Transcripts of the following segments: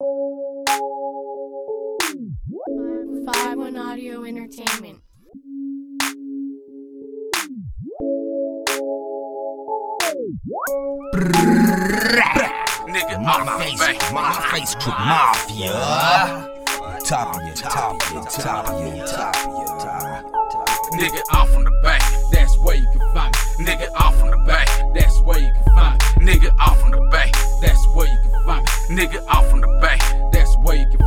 Five One Audio Entertainment. Nigga, My off face, face, my face crew mafia. Top of your, top of your, top of your, top of your, top. Nigga off from the back, that's where you can find me. Nigga off from the back, that's where you can find me. Nigga off from the back, that's where you can find me. Nigga off from back, that's where you can.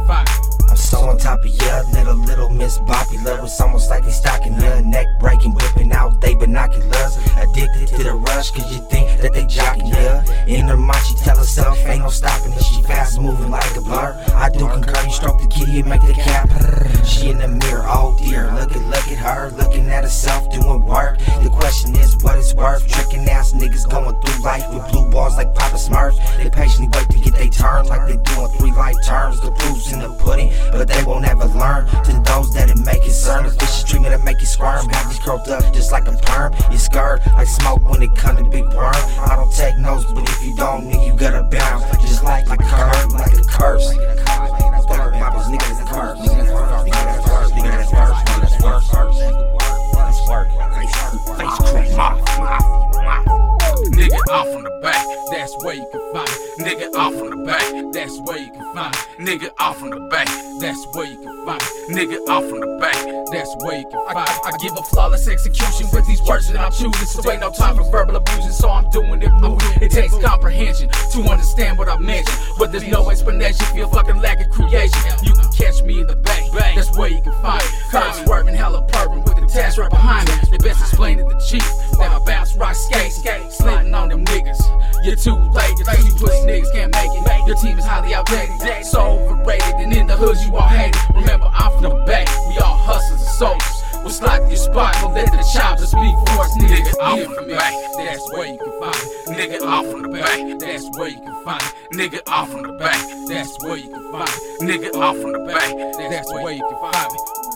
I'm so on top of ya, little little Miss Popular. It's almost like they stalking ya, neck breaking, whipping out they binoculars. Addicted to the rush, cause you think that they jocking ya. In her mind, she tell herself, ain't no stopping it. She fast moving like a blur. I do concur, you stroke the kitty and make the cat. She in the mirror, oh dear, look at look at her, looking at herself doing work. The question is what it's worth. Tricking ass niggas going through life with blue balls like Papa Smurf. May concern, the fish dream that make you squirm. Have these curled up just like a perm. You scared like smoke when it come to big worm. I don't take notes, but if you don't, nigga, you gotta bounce. Just like a curve, like a curse. Nigga, off from the back, that's where you can find me. Nigga off from the back, that's where you can find me. Nigga off from the back, that's where you can find me. Nigga off from the back, that's where you can find me. I give a flawless execution with these words that I'm choosing. So ain't no time for verbal abusing, so I'm doing it moving. It takes comprehension to understand what I mentioned. But there's no explanation, feel fucking lack of creation. You can catch me in the bay, that's where you can find me. Curve swerving, hella purring with the task right behind me. They best explain it to the chief that I bounce rock skate, sliding on them niggas. You're too late, your two pussy niggas can't make it. Your team is highly outdated, so overrated, and in the hood you all hate it. Remember, I'm from the bay, we all hustlers and soldiers. We'll slide your spot, we'll let the choppers speak for us, nigga. Hear from the back, that's where you can find me. Nigga off from the back, that's where you can find me. Nigga off from the back, that's where you can find me. Nigga off from the back, that's where you can find me.